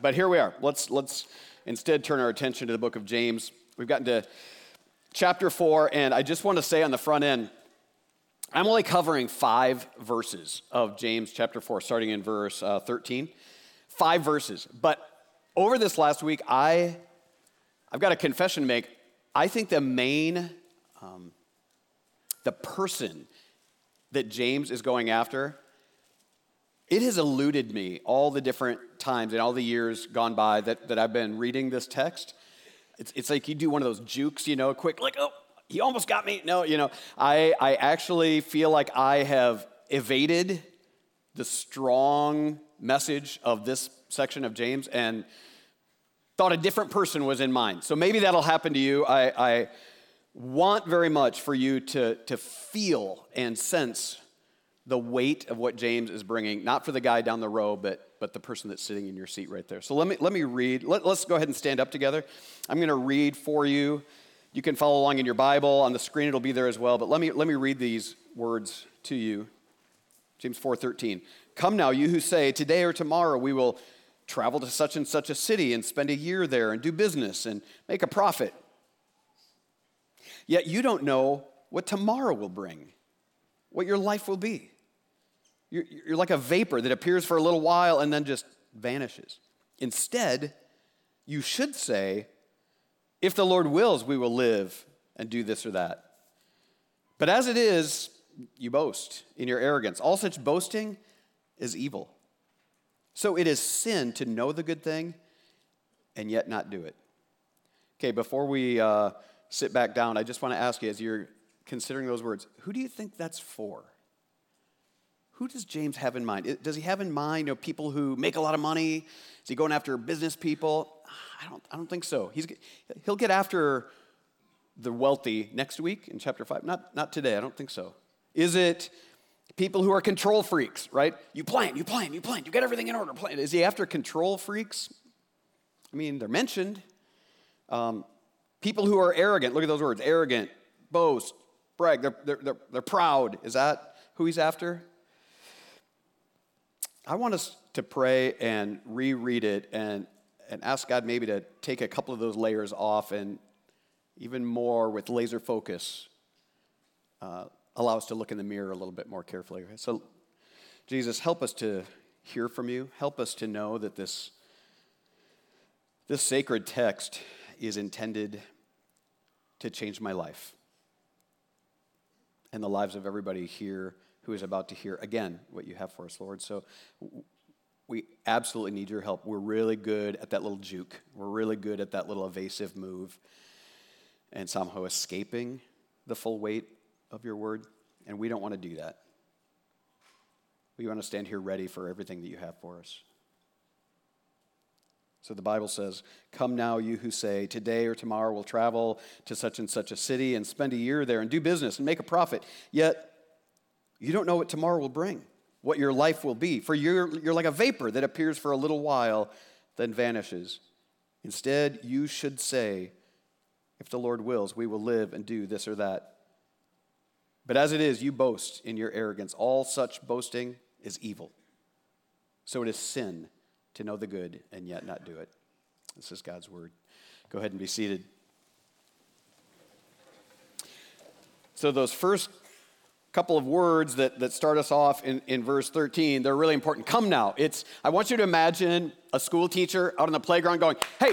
But here we are. Let's, let's instead turn our attention to the book of James. We've gotten to chapter four, and I just want to say on the front end, I'm only covering five verses of James chapter four, starting in verse uh, 13. Five verses. But over this last week, I, I've got a confession to make. I think the main, um, the person that James is going after, it has eluded me all the different times and all the years gone by that, that I've been reading this text. It's, it's like you do one of those jukes, you know, quick, like, oh, he almost got me. No, you know, I, I actually feel like I have evaded the strong message of this section of James and thought a different person was in mind. So maybe that'll happen to you. I, I want very much for you to, to feel and sense the weight of what James is bringing, not for the guy down the row, but, but the person that's sitting in your seat right there. So let me, let me read. Let, let's go ahead and stand up together. I'm going to read for you. You can follow along in your Bible. On the screen, it'll be there as well. But let me, let me read these words to you. James 4:13. Come now, you who say, Today or tomorrow we will travel to such and such a city and spend a year there and do business and make a profit. Yet you don't know what tomorrow will bring, what your life will be. You're, you're like a vapor that appears for a little while and then just vanishes. Instead, you should say, If the Lord wills, we will live and do this or that. But as it is, you boast in your arrogance. All such boasting is evil. So it is sin to know the good thing and yet not do it. Okay, before we uh, sit back down, I just want to ask you as you're considering those words, who do you think that's for? Who does James have in mind? Does he have in mind you know, people who make a lot of money? Is he going after business people? I don't, I don't think so. He's, he'll get after the wealthy next week in chapter 5. Not, not today, I don't think so. Is it people who are control freaks, right? You plan, you plan, you plan, you get everything in order. Plan. Is he after control freaks? I mean, they're mentioned. Um, People who are arrogant, look at those words arrogant, boast, brag, they're, they're, they're, proud. Is that who he's after? I want us to pray and reread it and, and ask God maybe to take a couple of those layers off and even more with laser focus, uh, allow us to look in the mirror a little bit more carefully. So, Jesus, help us to hear from you. Help us to know that this, this sacred text is intended to change my life and the lives of everybody here who is about to hear again what you have for us, Lord. So we absolutely need your help. We're really good at that little juke, we're really good at that little evasive move and somehow escaping the full weight of your word. And we don't want to do that. We want to stand here ready for everything that you have for us. So the Bible says, Come now, you who say, Today or tomorrow we'll travel to such and such a city and spend a year there and do business and make a profit. Yet you don't know what tomorrow will bring, what your life will be. For you're, you're like a vapor that appears for a little while, then vanishes. Instead, you should say, If the Lord wills, we will live and do this or that. But as it is, you boast in your arrogance. All such boasting is evil. So it is sin to know the good and yet not do it. This is God's word. Go ahead and be seated. So, those first couple of words that, that start us off in, in verse 13, they're really important. Come now. It's, I want you to imagine a school teacher out on the playground going, hey,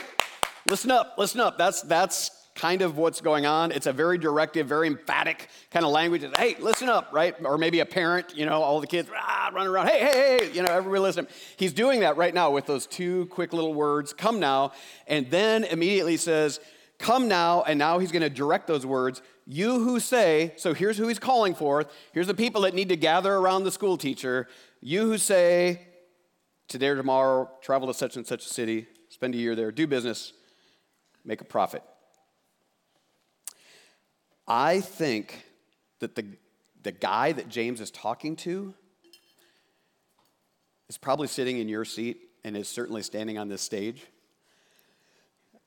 listen up, listen up. That's, that's kind of what's going on. It's a very directive, very emphatic kind of language. Hey, listen up, right? Or maybe a parent, you know, all the kids ah, running around. Hey, hey, hey, you know, everybody listen. He's doing that right now with those two quick little words, come now, and then immediately says, come now, and now he's going to direct those words. You who say, so here's who he's calling forth. Here's the people that need to gather around the school teacher. You who say, today or tomorrow, travel to such and such a city, spend a year there, do business, make a profit. I think that the, the guy that James is talking to is probably sitting in your seat and is certainly standing on this stage.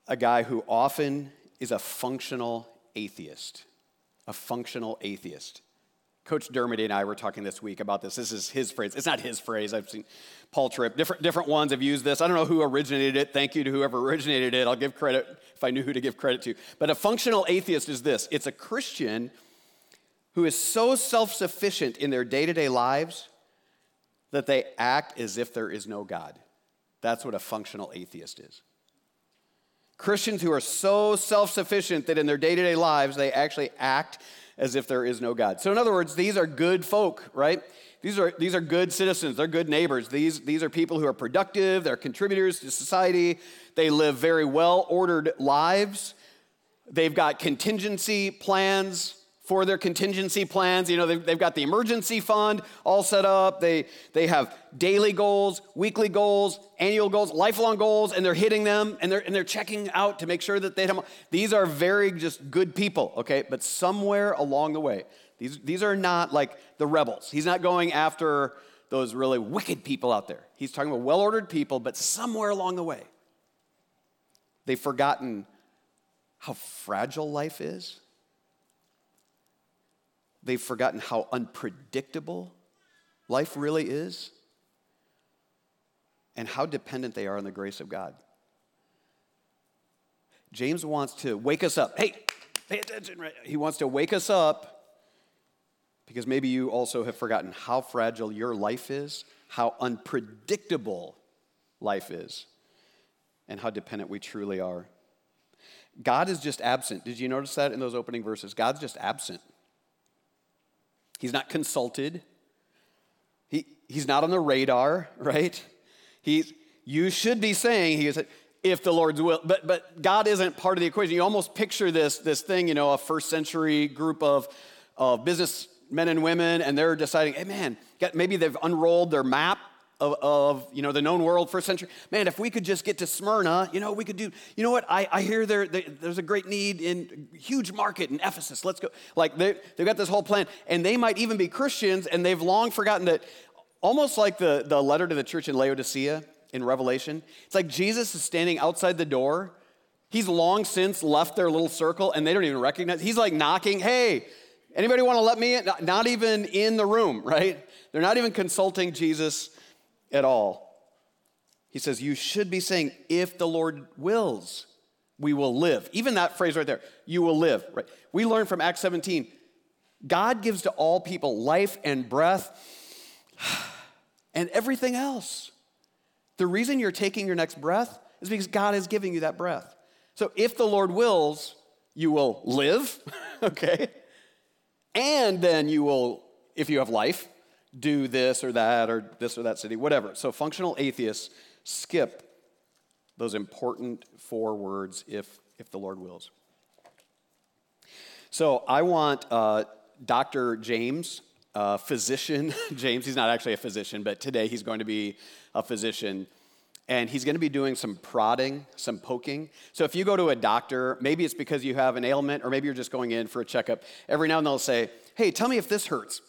A guy who often is a functional atheist. A functional atheist. Coach Dermody and I were talking this week about this. This is his phrase. It's not his phrase. I've seen Paul Tripp. Different, different ones have used this. I don't know who originated it. Thank you to whoever originated it. I'll give credit if I knew who to give credit to. But a functional atheist is this it's a Christian who is so self sufficient in their day to day lives that they act as if there is no God. That's what a functional atheist is. Christians who are so self sufficient that in their day to day lives they actually act as if there is no God. So, in other words, these are good folk, right? These are, these are good citizens, they're good neighbors. These, these are people who are productive, they're contributors to society, they live very well ordered lives, they've got contingency plans for their contingency plans. You know, they've, they've, got the emergency fund all set up. They, they have daily goals, weekly goals, annual goals, lifelong goals, and they're hitting them and they're, and they're checking out to make sure that they don't. These are very just good people, okay? But somewhere along the way, these, these are not like the rebels. He's not going after those really wicked people out there. He's talking about well ordered people, but somewhere along the way, they've forgotten how fragile life is They've forgotten how unpredictable life really is and how dependent they are on the grace of God. James wants to wake us up. Hey, pay attention. Right? He wants to wake us up because maybe you also have forgotten how fragile your life is, how unpredictable life is, and how dependent we truly are. God is just absent. Did you notice that in those opening verses? God's just absent. He's not consulted. He, he's not on the radar, right? He's, you should be saying, he is, if the Lord's will, but, but God isn't part of the equation. You almost picture this, this thing, you know, a first century group of, of businessmen and women, and they're deciding, hey man, maybe they've unrolled their map of, of, you know the known world first century. Man if we could just get to smyrna you know we could do you know what? I, I hear there, there's a great need in huge market in ephesus. Let's go. Like they, they've got this whole plan. And they might even be christians and they've long forgotten that almost like the, the letter to the church in laodicea in revelation it's like jesus is standing outside the door. He's long since left their little circle and they don't even recognize he's like knocking hey anybody want to let me in? Not even in the room right? They're not even consulting jesus at all. He says, You should be saying, if the Lord wills, we will live. Even that phrase right there, you will live. Right? We learn from Acts 17, God gives to all people life and breath and everything else. The reason you're taking your next breath is because God is giving you that breath. So if the Lord wills, you will live, okay? And then you will, if you have life, do this or that or this or that city, whatever. So functional atheists skip those important four words if, if the Lord wills. So I want uh, Dr. James, uh, physician James, he's not actually a physician, but today he's going to be a physician. And he's going to be doing some prodding, some poking. So if you go to a doctor, maybe it's because you have an ailment, or maybe you're just going in for a checkup. Every now and then they'll say, Hey, tell me if this hurts.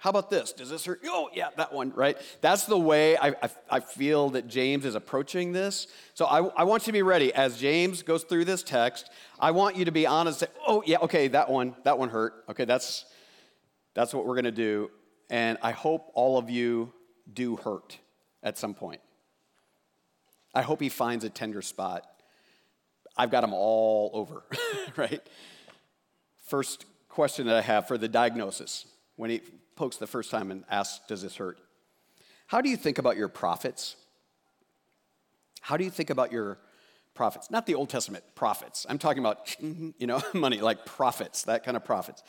How about this? Does this hurt? Oh, yeah, that one, right? That's the way I, I, I feel that James is approaching this. So I, I, want you to be ready. As James goes through this text, I want you to be honest. Say, oh, yeah, okay, that one, that one hurt. Okay, that's, that's what we're going to do. And I hope all of you do hurt at some point. I hope he finds a tender spot. I've got them all over, right? First question that I have for the diagnosis when he pokes the first time and asks, Does this hurt? How do you think about your profits? How do you think about your profits? Not the Old Testament prophets. I'm talking about, you know, money, like profits, that kind of profits.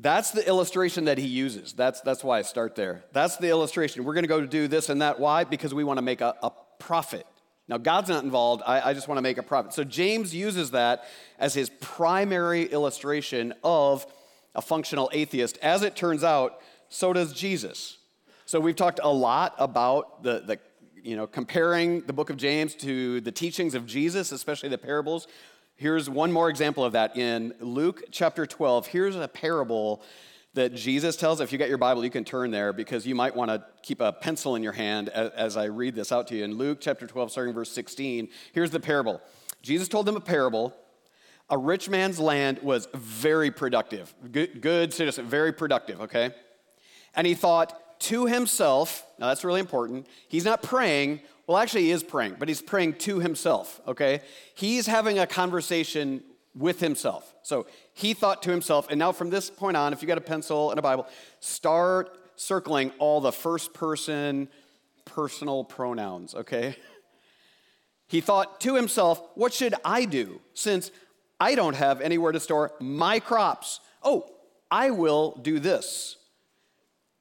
That's the illustration that he uses. That's, that's why I start there. That's the illustration. We're going to go do this and that. Why? Because we want to make a, a profit. Now, God's not involved. I, I just want to make a profit. So, James uses that as his primary illustration of a functional atheist. As it turns out, so does Jesus. So we've talked a lot about the, the you know, comparing the book of James to the teachings of Jesus, especially the parables. Here's one more example of that in Luke chapter 12. Here's a parable that Jesus tells. If you got your Bible, you can turn there because you might want to keep a pencil in your hand as, as I read this out to you. In Luke chapter 12, starting verse 16, here's the parable. Jesus told them a parable A rich man's land was very productive, good, good citizen, very productive, okay? And he thought to himself, now that's really important. He's not praying, well, actually, he is praying, but he's praying to himself, okay? He's having a conversation with himself. So he thought to himself, and now from this point on, if you got a pencil and a Bible, start circling all the first person personal pronouns, okay? He thought to himself, what should I do since I don't have anywhere to store my crops? Oh, I will do this,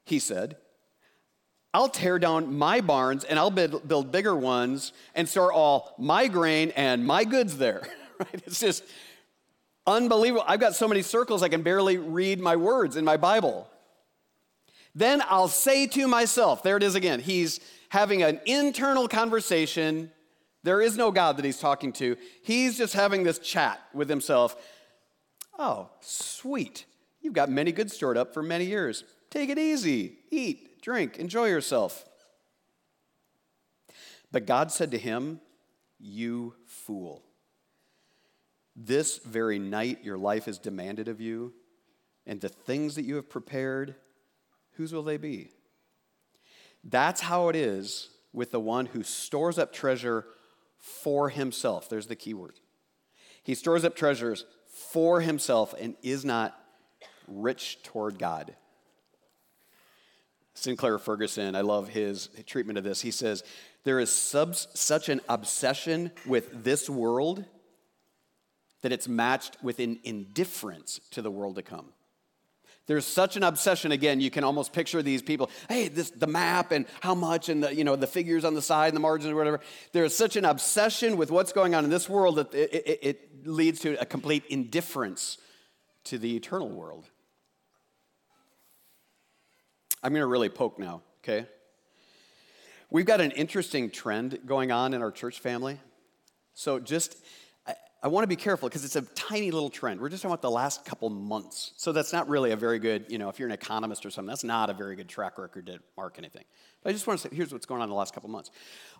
he said. I'll tear down my barns and I'll build bigger ones and store all my grain and my goods there. right? It's just unbelievable. I've got so many circles I can barely read my words in my Bible. Then I'll say to myself, there it is again. He's having an internal conversation. There is no God that he's talking to. He's just having this chat with himself. Oh, sweet. You've got many goods stored up for many years. Take it easy. Eat, drink, enjoy yourself. But God said to him, You fool. This very night your life is demanded of you, and the things that you have prepared, whose will they be? That's how it is with the one who stores up treasure for himself. There's the key word. He stores up treasures for himself and is not rich toward God. Sinclair Ferguson, I love his treatment of this. He says, There is sub- such an obsession with this world that it's matched with an indifference to the world to come. There's such an obsession. Again, you can almost picture these people. Hey, this the map and how much and the you know the figures on the side and the margins or whatever. There's such an obsession with what's going on in this world that it, it, it leads to a complete indifference to the eternal world. I'm going to really poke now. Okay. We've got an interesting trend going on in our church family. So just I want to be careful because it's a tiny little trend. We're just talking about the last couple months. So that's not really a very good, you know, if you're an economist or something, that's not a very good track record to mark anything. But I just want to say here's what's going on in the last couple months.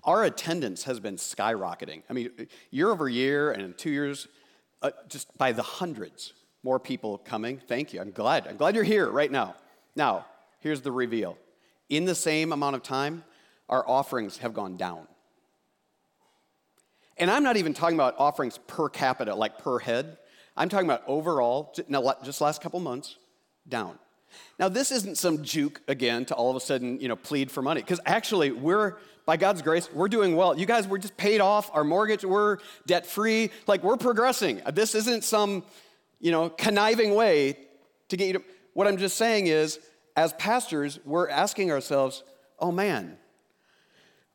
Our attendance has been skyrocketing. I mean, year over year and in two years, uh, just by the hundreds more people coming. Thank you. I'm glad. I'm glad you're here right now. Now, here's the reveal. In the same amount of time, our offerings have gone down. And I'm not even talking about offerings per capita, like per head. I'm talking about overall, just last couple months, down. Now, this isn't some juke again to all of a sudden, you know, plead for money, because actually, we're, by God's grace, we're doing well. You guys, we're just paid off our mortgage, we're debt free, like we're progressing. This isn't some, you know, conniving way to get you to. What I'm just saying is, as pastors, we're asking ourselves, oh man,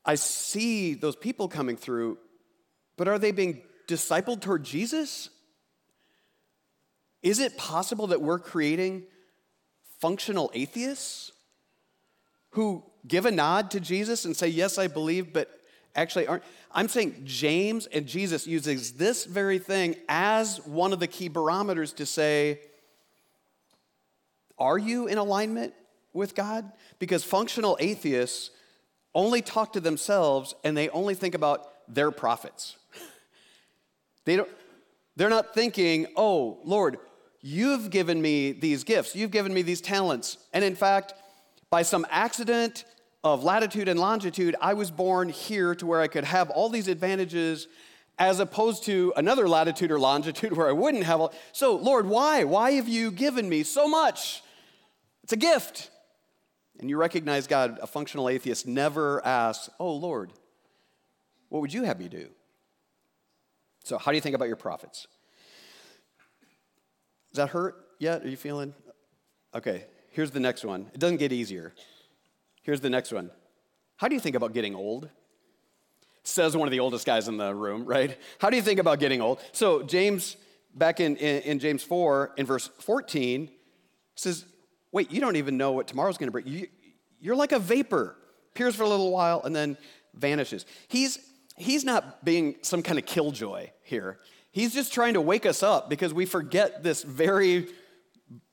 I see those people coming through but are they being discipled toward Jesus? Is it possible that we're creating functional atheists who give a nod to Jesus and say, Yes, I believe, but actually aren't? I'm saying James and Jesus uses this very thing as one of the key barometers to say, Are you in alignment with God? Because functional atheists only talk to themselves and they only think about their profits. They don't, they're not thinking, oh, Lord, you've given me these gifts, you've given me these talents. And in fact, by some accident of latitude and longitude, I was born here to where I could have all these advantages as opposed to another latitude or longitude where I wouldn't have all. So, Lord, why? Why have you given me so much? It's a gift. And you recognize God, a functional atheist never asks, Oh, Lord, what would you have me do? So, how do you think about your profits? Does that hurt yet? Are you feeling? Okay, here's the next one. It doesn't get easier. Here's the next one. How do you think about getting old? Says one of the oldest guys in the room, right? How do you think about getting old? So, James, back in, in, in James 4, in verse 14, says, Wait, you don't even know what tomorrow's gonna bring. You, you're like a vapor, appears for a little while and then vanishes. He's he's not being some kind of killjoy here. He's just trying to wake us up because we forget this very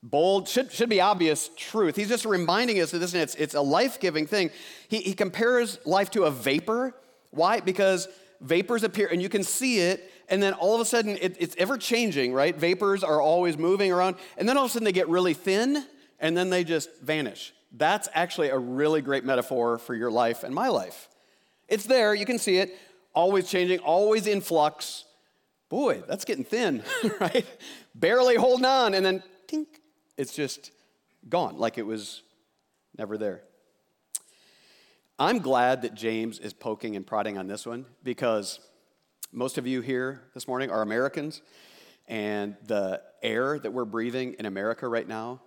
bold, should, should be obvious truth. He's just reminding us that this, it's, it's a life giving thing. He, he compares life to a vapor. Why? Because vapors appear and you can see it, and then all of a sudden it, it's ever changing, right? Vapors are always moving around, and then all of a sudden they get really thin and then they just vanish. That's actually a really great metaphor for your life and my life. It's there, you can see it, always changing, always in flux. Boy, that's getting thin, right? Barely holding on, and then tink, it's just gone, like it was never there. I'm glad that James is poking and prodding on this one because most of you here this morning are Americans, and the air that we're breathing in America right now,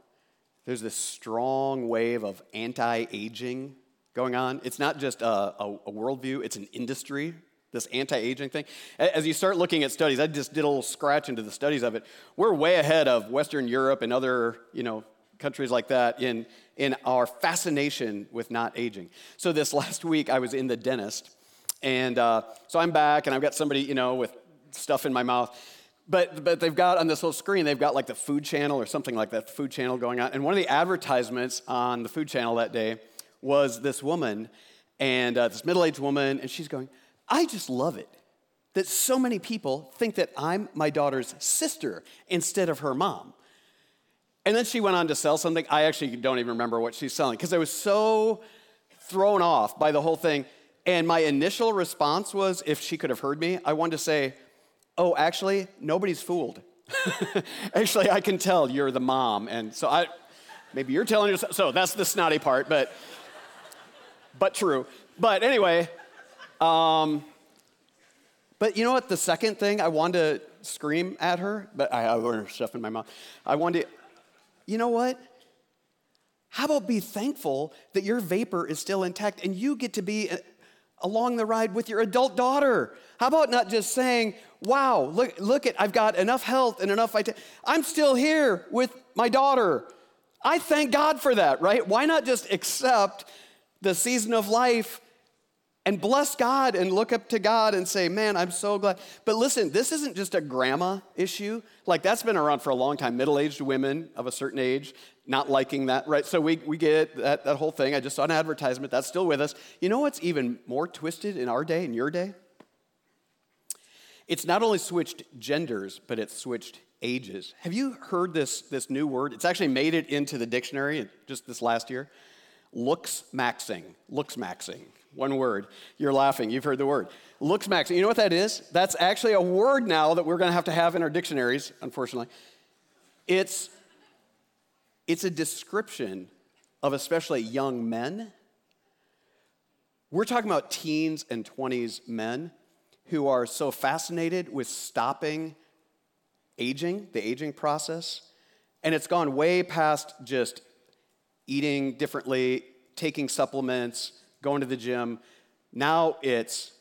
there's this strong wave of anti aging going on. It's not just a, a, a, worldview, it's an industry, this anti aging thing. As you start looking at studies, I just did a little scratch into the studies of it. We're way ahead of Western Europe and other, you know, countries like that in, in our fascination with not aging. So this last week, I was in the dentist, and uh, so I'm back, and I've got somebody, you know, with stuff in my mouth. But, but they've got on this little screen, they've got like the food channel or something like that, food channel going on. And one of the advertisements on the food channel that day was this woman, and uh, this middle aged woman, and she's going, I just love it that so many people think that I'm my daughter's sister instead of her mom. And then she went on to sell something. I actually don't even remember what she's selling because I was so thrown off by the whole thing. And my initial response was if she could have heard me, I wanted to say, Oh, actually, nobody's fooled. actually, I can tell you're the mom. And so I, maybe you're telling yourself. So that's the snotty part, but, but true. But anyway, um, but you know what? The second thing I wanted to scream at her, but I have stuff in my mouth. I wanted to, you know what? How about be thankful that your vapor is still intact and you get to be uh, along the ride with your adult daughter? How about not just saying, wow, look, look at, I've got enough health and enough vitality. I'm still here with my daughter. I thank God for that, right? Why not just accept the season of life and bless God and look up to God and say, man, I'm so glad. But listen, this isn't just a grandma issue. Like, that's been around for a long time. Middle aged women of a certain age not liking that, right? So we, we get that, that whole thing. I just saw an advertisement. That's still with us. You know what's even more twisted in our day, in your day? It's not only switched genders, but it's switched ages. Have you heard this, this new word? It's actually made it into the dictionary just this last year. Looks maxing. Looks maxing. One word. You're laughing. You've heard the word. Looks maxing. You know what that is? That's actually a word now that we're going to have to have in our dictionaries, unfortunately. It's, it's a description of especially young men. We're talking about teens and 20s men who are so fascinated with stopping aging, the aging process, and it's gone way past just eating differently, taking supplements, going to the gym. Now it's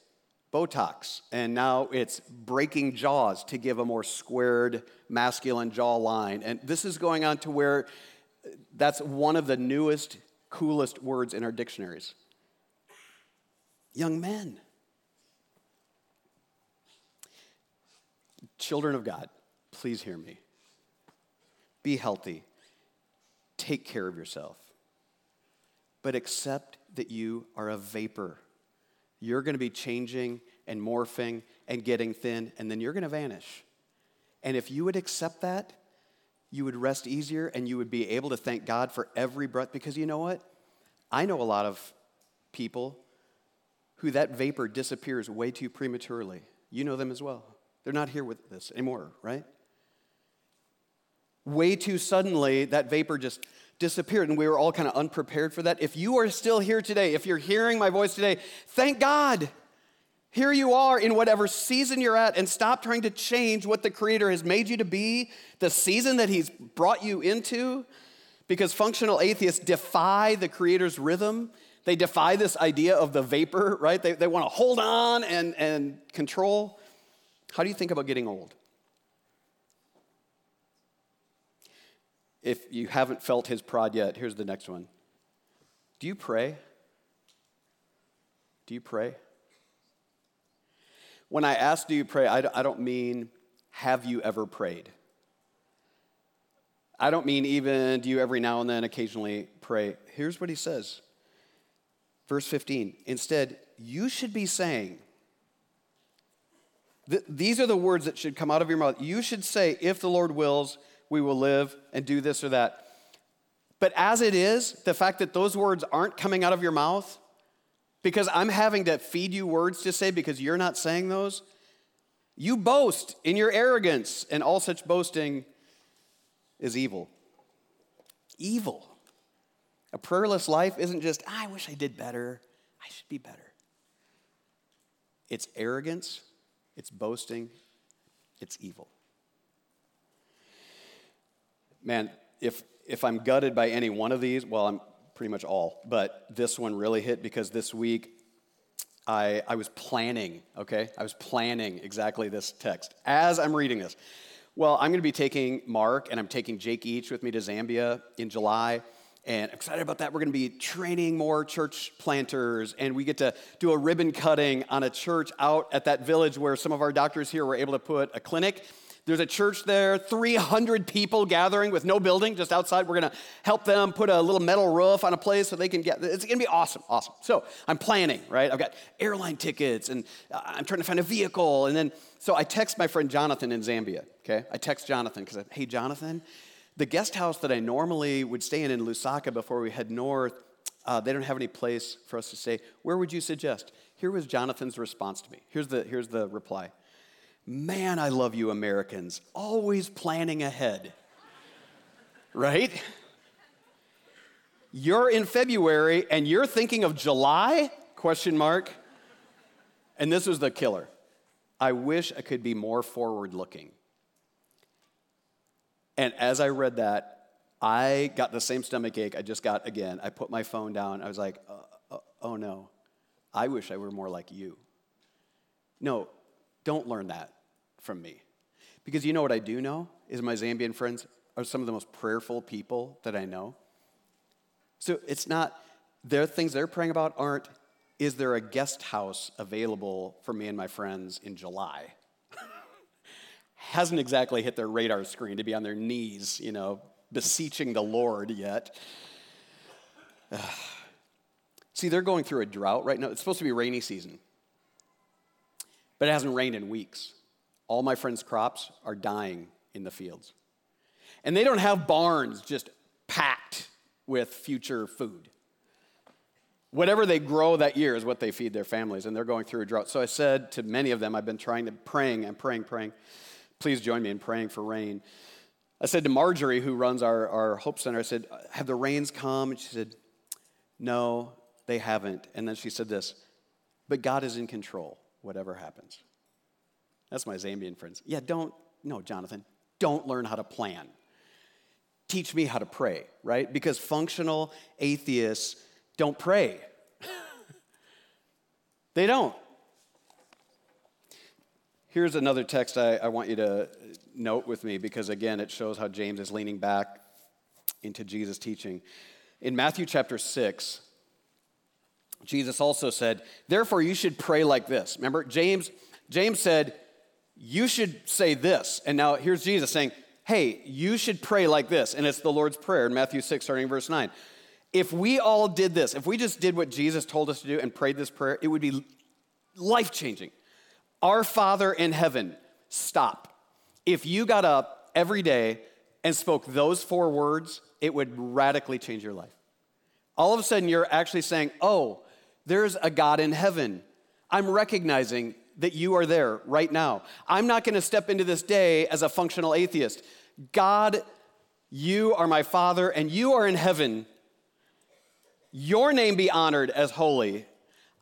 Botox, and now it's breaking jaws to give a more squared masculine jawline. And this is going on to where that's one of the newest, coolest words in our dictionaries. Young men. Children of God, please hear me. Be healthy. Take care of yourself. But accept that you are a vapor. You're going to be changing and morphing and getting thin, and then you're going to vanish. And if you would accept that, you would rest easier and you would be able to thank God for every breath. Because you know what? I know a lot of people who that vapor disappears way too prematurely. You know them as well. They're not here with this anymore, right? Way too suddenly, that vapor just disappeared, and we were all kind of unprepared for that. If you are still here today, if you're hearing my voice today, thank God. Here you are in whatever season you're at, and stop trying to change what the Creator has made you to be, the season that He's brought you into, because functional atheists defy the Creator's rhythm. They defy this idea of the vapor, right? They, they want to hold on and, and control. How do you think about getting old? If you haven't felt his prod yet, here's the next one. Do you pray? Do you pray? When I ask, do you pray, I don't mean, have you ever prayed? I don't mean even, do you every now and then occasionally pray? Here's what he says. Verse 15. Instead, you should be saying, Th- these are the words that should come out of your mouth. You should say, if the Lord wills, we will live and do this or that. But as it is, the fact that those words aren't coming out of your mouth, because I'm having to feed you words to say because you're not saying those, you boast in your arrogance, and all such boasting is evil. Evil. A prayerless life isn't just, I wish I did better, I should be better. It's arrogance, it's boasting, it's evil. Man, if, if I'm gutted by any one of these, well, I'm pretty much all, but this one really hit because this week I, I was planning, okay? I was planning exactly this text as I'm reading this. Well, I'm going to be taking Mark and I'm taking Jake each with me to Zambia in July. And excited about that. We're going to be training more church planters, and we get to do a ribbon cutting on a church out at that village where some of our doctors here were able to put a clinic. There's a church there, 300 people gathering with no building, just outside. We're going to help them put a little metal roof on a place so they can get, it's going to be awesome, awesome. So I'm planning, right? I've got airline tickets and uh, I'm trying to find a vehicle. And then, so I text my friend Jonathan in Zambia, okay? I text Jonathan because, I hey, Jonathan, the guest house that I normally would stay in in Lusaka before we head north, uh, they don't have any place for us to stay. Where would you suggest? Here was Jonathan's response to me. Here's the, here's the reply. Man, I love you Americans, always planning ahead. right? You're in February and you're thinking of July? Question mark. And this was the killer. I wish I could be more forward looking. And as I read that, I got the same stomach ache I just got again. I put my phone down. I was like, uh, uh, oh no, I wish I were more like you. No, don't learn that from me. Because you know what I do know is my Zambian friends are some of the most prayerful people that I know. So it's not, their things they're praying about aren't, is there a guest house available for me and my friends in July? Hasn't exactly hit their radar screen to be on their knees, you know, beseeching the Lord yet. See, they're going through a drought right now. It's supposed to be rainy season but it hasn't rained in weeks. All my friends' crops are dying in the fields. And they don't have barns just packed with future food. Whatever they grow that year is what they feed their families, and they're going through a drought. So I said to many of them, I've been trying to praying and praying, praying. Please join me in praying for rain. I said to Marjorie, who runs our, our Hope Center, I said, Have the rains come? And she said, No, they haven't. And then she said this, But God is in control whatever happens. That's my Zambian friends. Yeah, don't, no, Jonathan, don't learn how to plan. Teach me how to pray, right? Because functional atheists don't pray. they don't. Here's another text I, I, want you to note with me because, again, it shows how James is leaning back into Jesus' teaching. In Matthew chapter 6, Jesus also said, Therefore, you should pray like this. Remember, James, James said, You should say this. And now here's Jesus saying, Hey, you should pray like this. And it's the Lord's Prayer in Matthew 6, starting verse 9. If we all did this, if we just did what Jesus told us to do and prayed this prayer, it would be life changing. Our Father in heaven, stop. If you got up every day and spoke those four words, it would radically change your life. All of a sudden, you're actually saying, Oh, there's a God in heaven. I'm recognizing that you are there right now. I'm not going to step into this day as a functional atheist. God, you are my Father, and you are in heaven. Your name be honored as holy.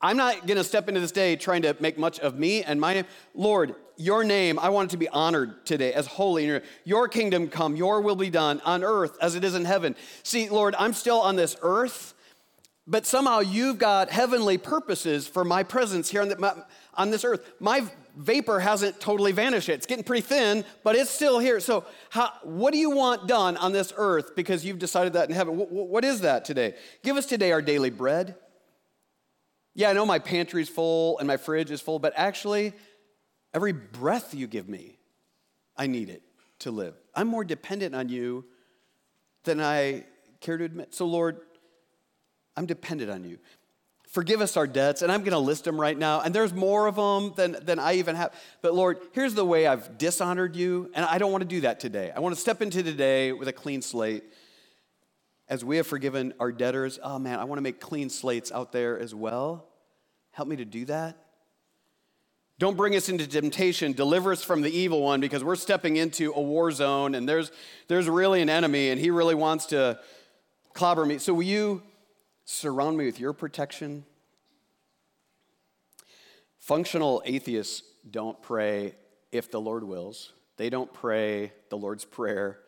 I'm not going to step into this day trying to make much of me and my name. Lord, your name, I want it to be honored today as holy. Your kingdom come, your will be done on earth as it is in heaven. See, Lord, I'm still on this earth but somehow you've got heavenly purposes for my presence here on, the, on this earth. My vapor hasn't totally vanished yet. It's getting pretty thin, but it's still here. So, how, what do you want done on this earth because you've decided that in heaven? what, what is that today? Give us today our daily bread. Yeah, I know my pantry's full and my fridge is full, but actually, every breath you give me, I need it to live. I'm more dependent on you than I care to admit. So, Lord, I'm dependent on you. Forgive us our debts. And I'm going to list them right now. And there's more of them than, than I even have. But Lord, here's the way I've dishonored you. And I don't want to do that today. I want to step into today with a clean slate. As we have forgiven our debtors, oh man, I want to make clean slates out there as well. Help me to do that. Don't bring us into temptation. Deliver us from the evil one because we're stepping into a war zone and there's, there's really an enemy and he really wants to clobber me. So, will you surround me with your protection? Functional atheists don't pray if the Lord wills, they don't pray the Lord's Prayer.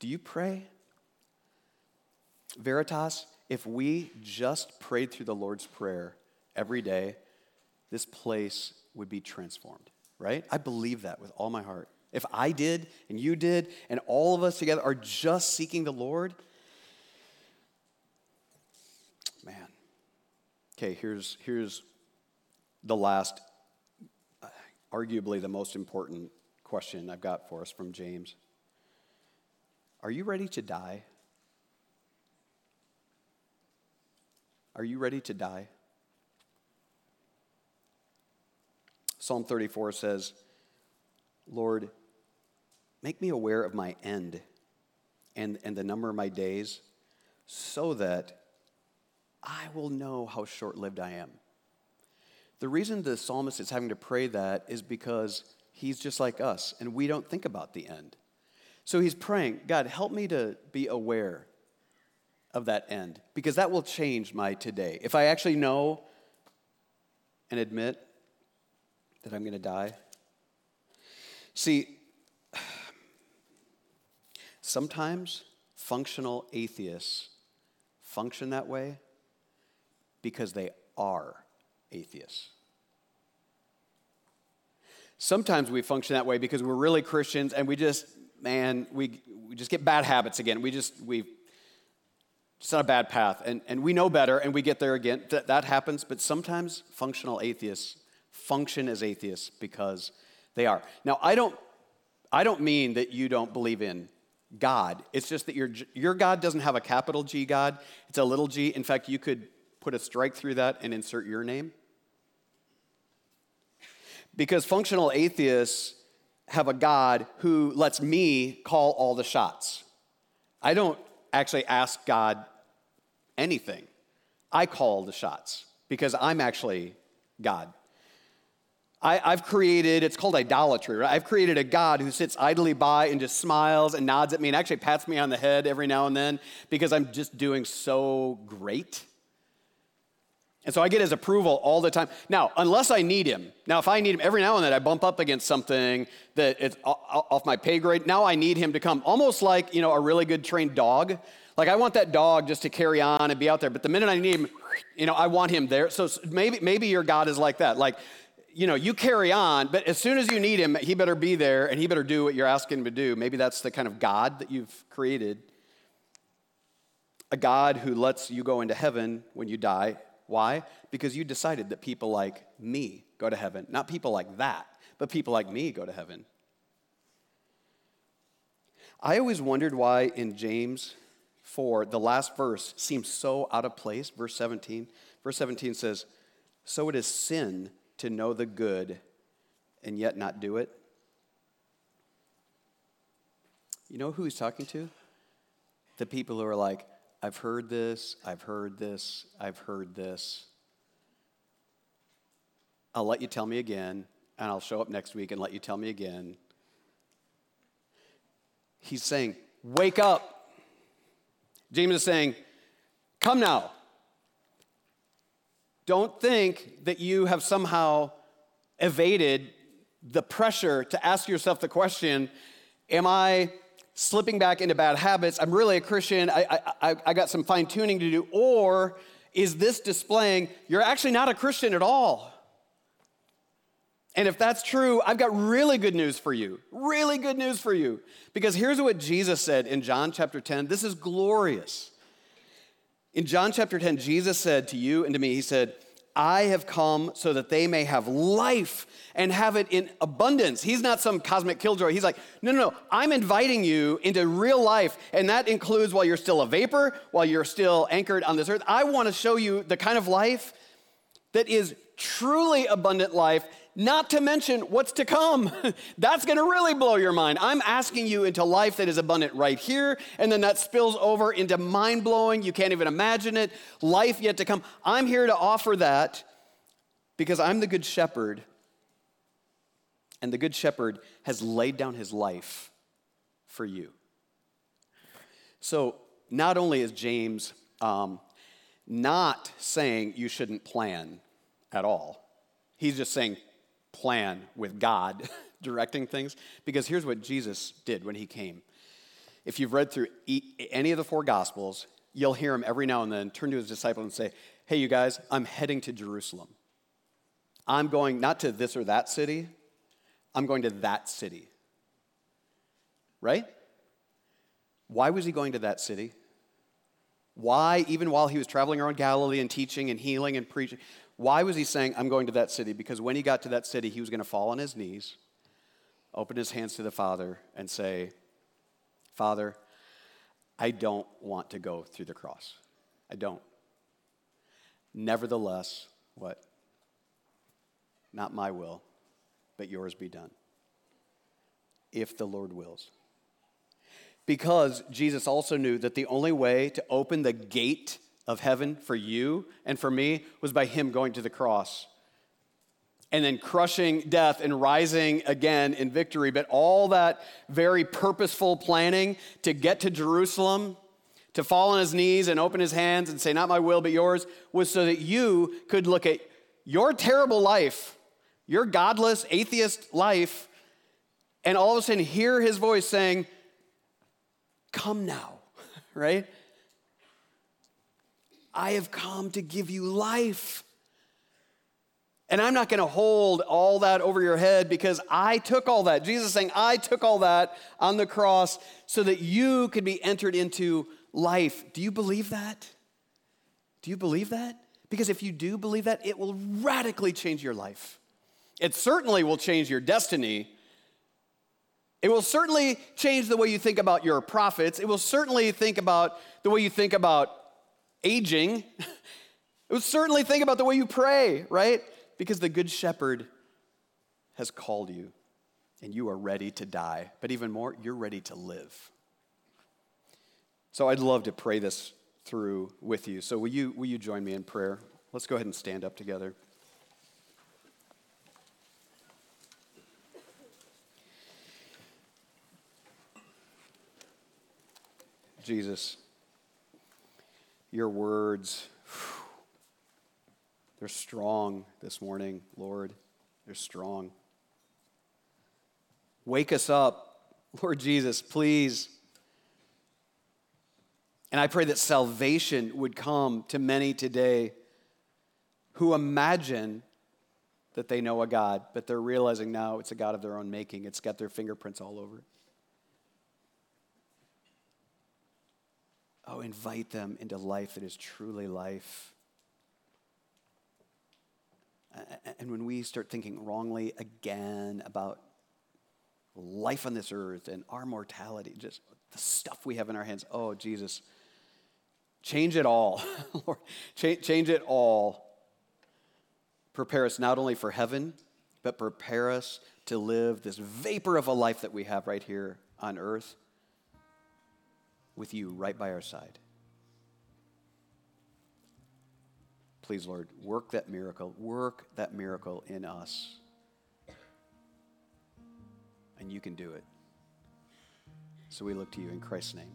Do you pray? Veritas, if we just prayed through the Lord's Prayer every day, this place would be transformed, right? I believe that with all my heart. If I did and you did, and all of us together are just seeking the Lord, man. Okay, here's, here's the last, uh, arguably the most important question I've got for us from James. Are you ready to die? Are you ready to die? Psalm 34 says, Lord, make me aware of my end and, and the number of my days so that I will know how short lived I am. The reason the psalmist is having to pray that is because he's just like us and we don't think about the end. So he's praying, God, help me to be aware of that end because that will change my today. If I actually know and admit that I'm going to die? See, sometimes functional atheists function that way because they are atheists. Sometimes we function that way because we're really Christians and we just, man, we, we just get bad habits again. We just, we just on a bad path and, and we know better and we get there again. Th- that happens, but sometimes functional atheists function as atheists because they are. Now, I don't, I don't mean that you don't believe in God. It's just that your, your God doesn't have a capital G God, it's a little g. In fact, you could put a strike through that and insert your name. Because functional atheists have a God who lets me call all the shots. I don't actually ask God anything, I call the shots because I'm actually God. I, have created, it's called idolatry, right? I've created a God who sits idly by and just smiles and nods at me and actually pats me on the head every now and then because I'm just doing so great. And so I get his approval all the time. Now, unless I need him, now if I need him every now and then, I bump up against something that is off my pay grade. Now I need him to come, almost like you know a really good trained dog. Like I want that dog just to carry on and be out there. But the minute I need him, you know, I want him there. So maybe maybe your God is like that. Like you know, you carry on, but as soon as you need him, he better be there and he better do what you're asking him to do. Maybe that's the kind of God that you've created. A God who lets you go into heaven when you die. Why? Because you decided that people like me go to heaven. Not people like that, but people like me go to heaven. I always wondered why in James 4, the last verse seems so out of place. Verse 17. Verse 17 says, So it is sin to know the good and yet not do it? You know who he's talking to? The people who are like, I've heard this, I've heard this, I've heard this. I'll let you tell me again, and I'll show up next week and let you tell me again. He's saying, Wake up. James is saying, Come now. Don't think that you have somehow evaded the pressure to ask yourself the question Am I slipping back into bad habits? I'm really a Christian. I, I, I got some fine tuning to do. Or is this displaying you're actually not a Christian at all? And if that's true, I've got really good news for you. Really good news for you. Because here's what Jesus said in John chapter 10. This is glorious. In John chapter 10, Jesus said to you and to me, He said, I have come so that they may have life and have it in abundance. He's not some cosmic killjoy. He's like, no, no, no. I'm inviting you into real life, and that includes while you're still a vapor, while you're still anchored on this earth. I want to show you the kind of life that is truly abundant life not to mention what's to come. That's to really blow your mind. I'm asking you into life that is abundant right here, and then that spills over into mind blowing, you can't even imagine it, life yet to come. I'm here to offer that because I'm the good shepherd, and the good shepherd has laid down his life for you. So, not only is James um, not saying you shouldn't plan at all, he's just saying plan with God directing things. Because here's what Jesus did when he came. If you've read through any of the four Gospels, you'll hear him every now and then turn to his disciples and say, Hey, you guys, I'm heading to Jerusalem. I'm going not to this or that city, I'm going to that city. Right? Why was he going to that city? Why, even while he was traveling around Galilee and teaching and healing and preaching, why was he saying, I'm going to that city? Because when he got to that city, he was going to fall on his knees, open his hands to the Father, and say, Father, I don't want to go through the cross. I don't. Nevertheless, what? Not my will, but yours be done. If the Lord wills. Because Jesus also knew that the only way to open the gate of heaven for you and for me was by him going to the cross and then crushing death and rising again in victory. But all that very purposeful planning to get to Jerusalem, to fall on his knees and open his hands and say, Not my will, but yours, was so that you could look at your terrible life, your godless, atheist life, and all of a sudden hear his voice saying, Come now, right? I have come to give you life. And I'm not going to hold all that over your head because I took all that. Jesus saying, I took all that on the cross so that you could be entered into life. Do you believe that? Do you believe that? Because if you do believe that, it will radically change your life. It certainly will change your destiny. It will certainly change the way you think about your profits. It will certainly think about the way you think about aging, it will certainly think about the way you pray, right? Because the Good Shepherd has called you and you are ready to die. But even more, you're ready to live. So I'd love to pray this through with you. So will you, will you join me in prayer? Let's go ahead and stand up together. Jesus your words, they're strong this morning, Lord. They're strong. Wake us up, Lord Jesus, please. And I pray that salvation would come to many today who imagine that they know a God, but they're realizing now it's a God of their own making. It's got their fingerprints all over it. Oh, invite them into life that is truly life. And when we start thinking wrongly again about life on this earth and our mortality, just the stuff we have in our hands, oh, Jesus, change it all. Lord, change it all. Prepare us not only for heaven, but prepare us to live this vapor of a life that we have right here on earth with you right by our side. Please, Lord, work that miracle. Work that miracle in us. And you can do it. So we look to you in Christ's name.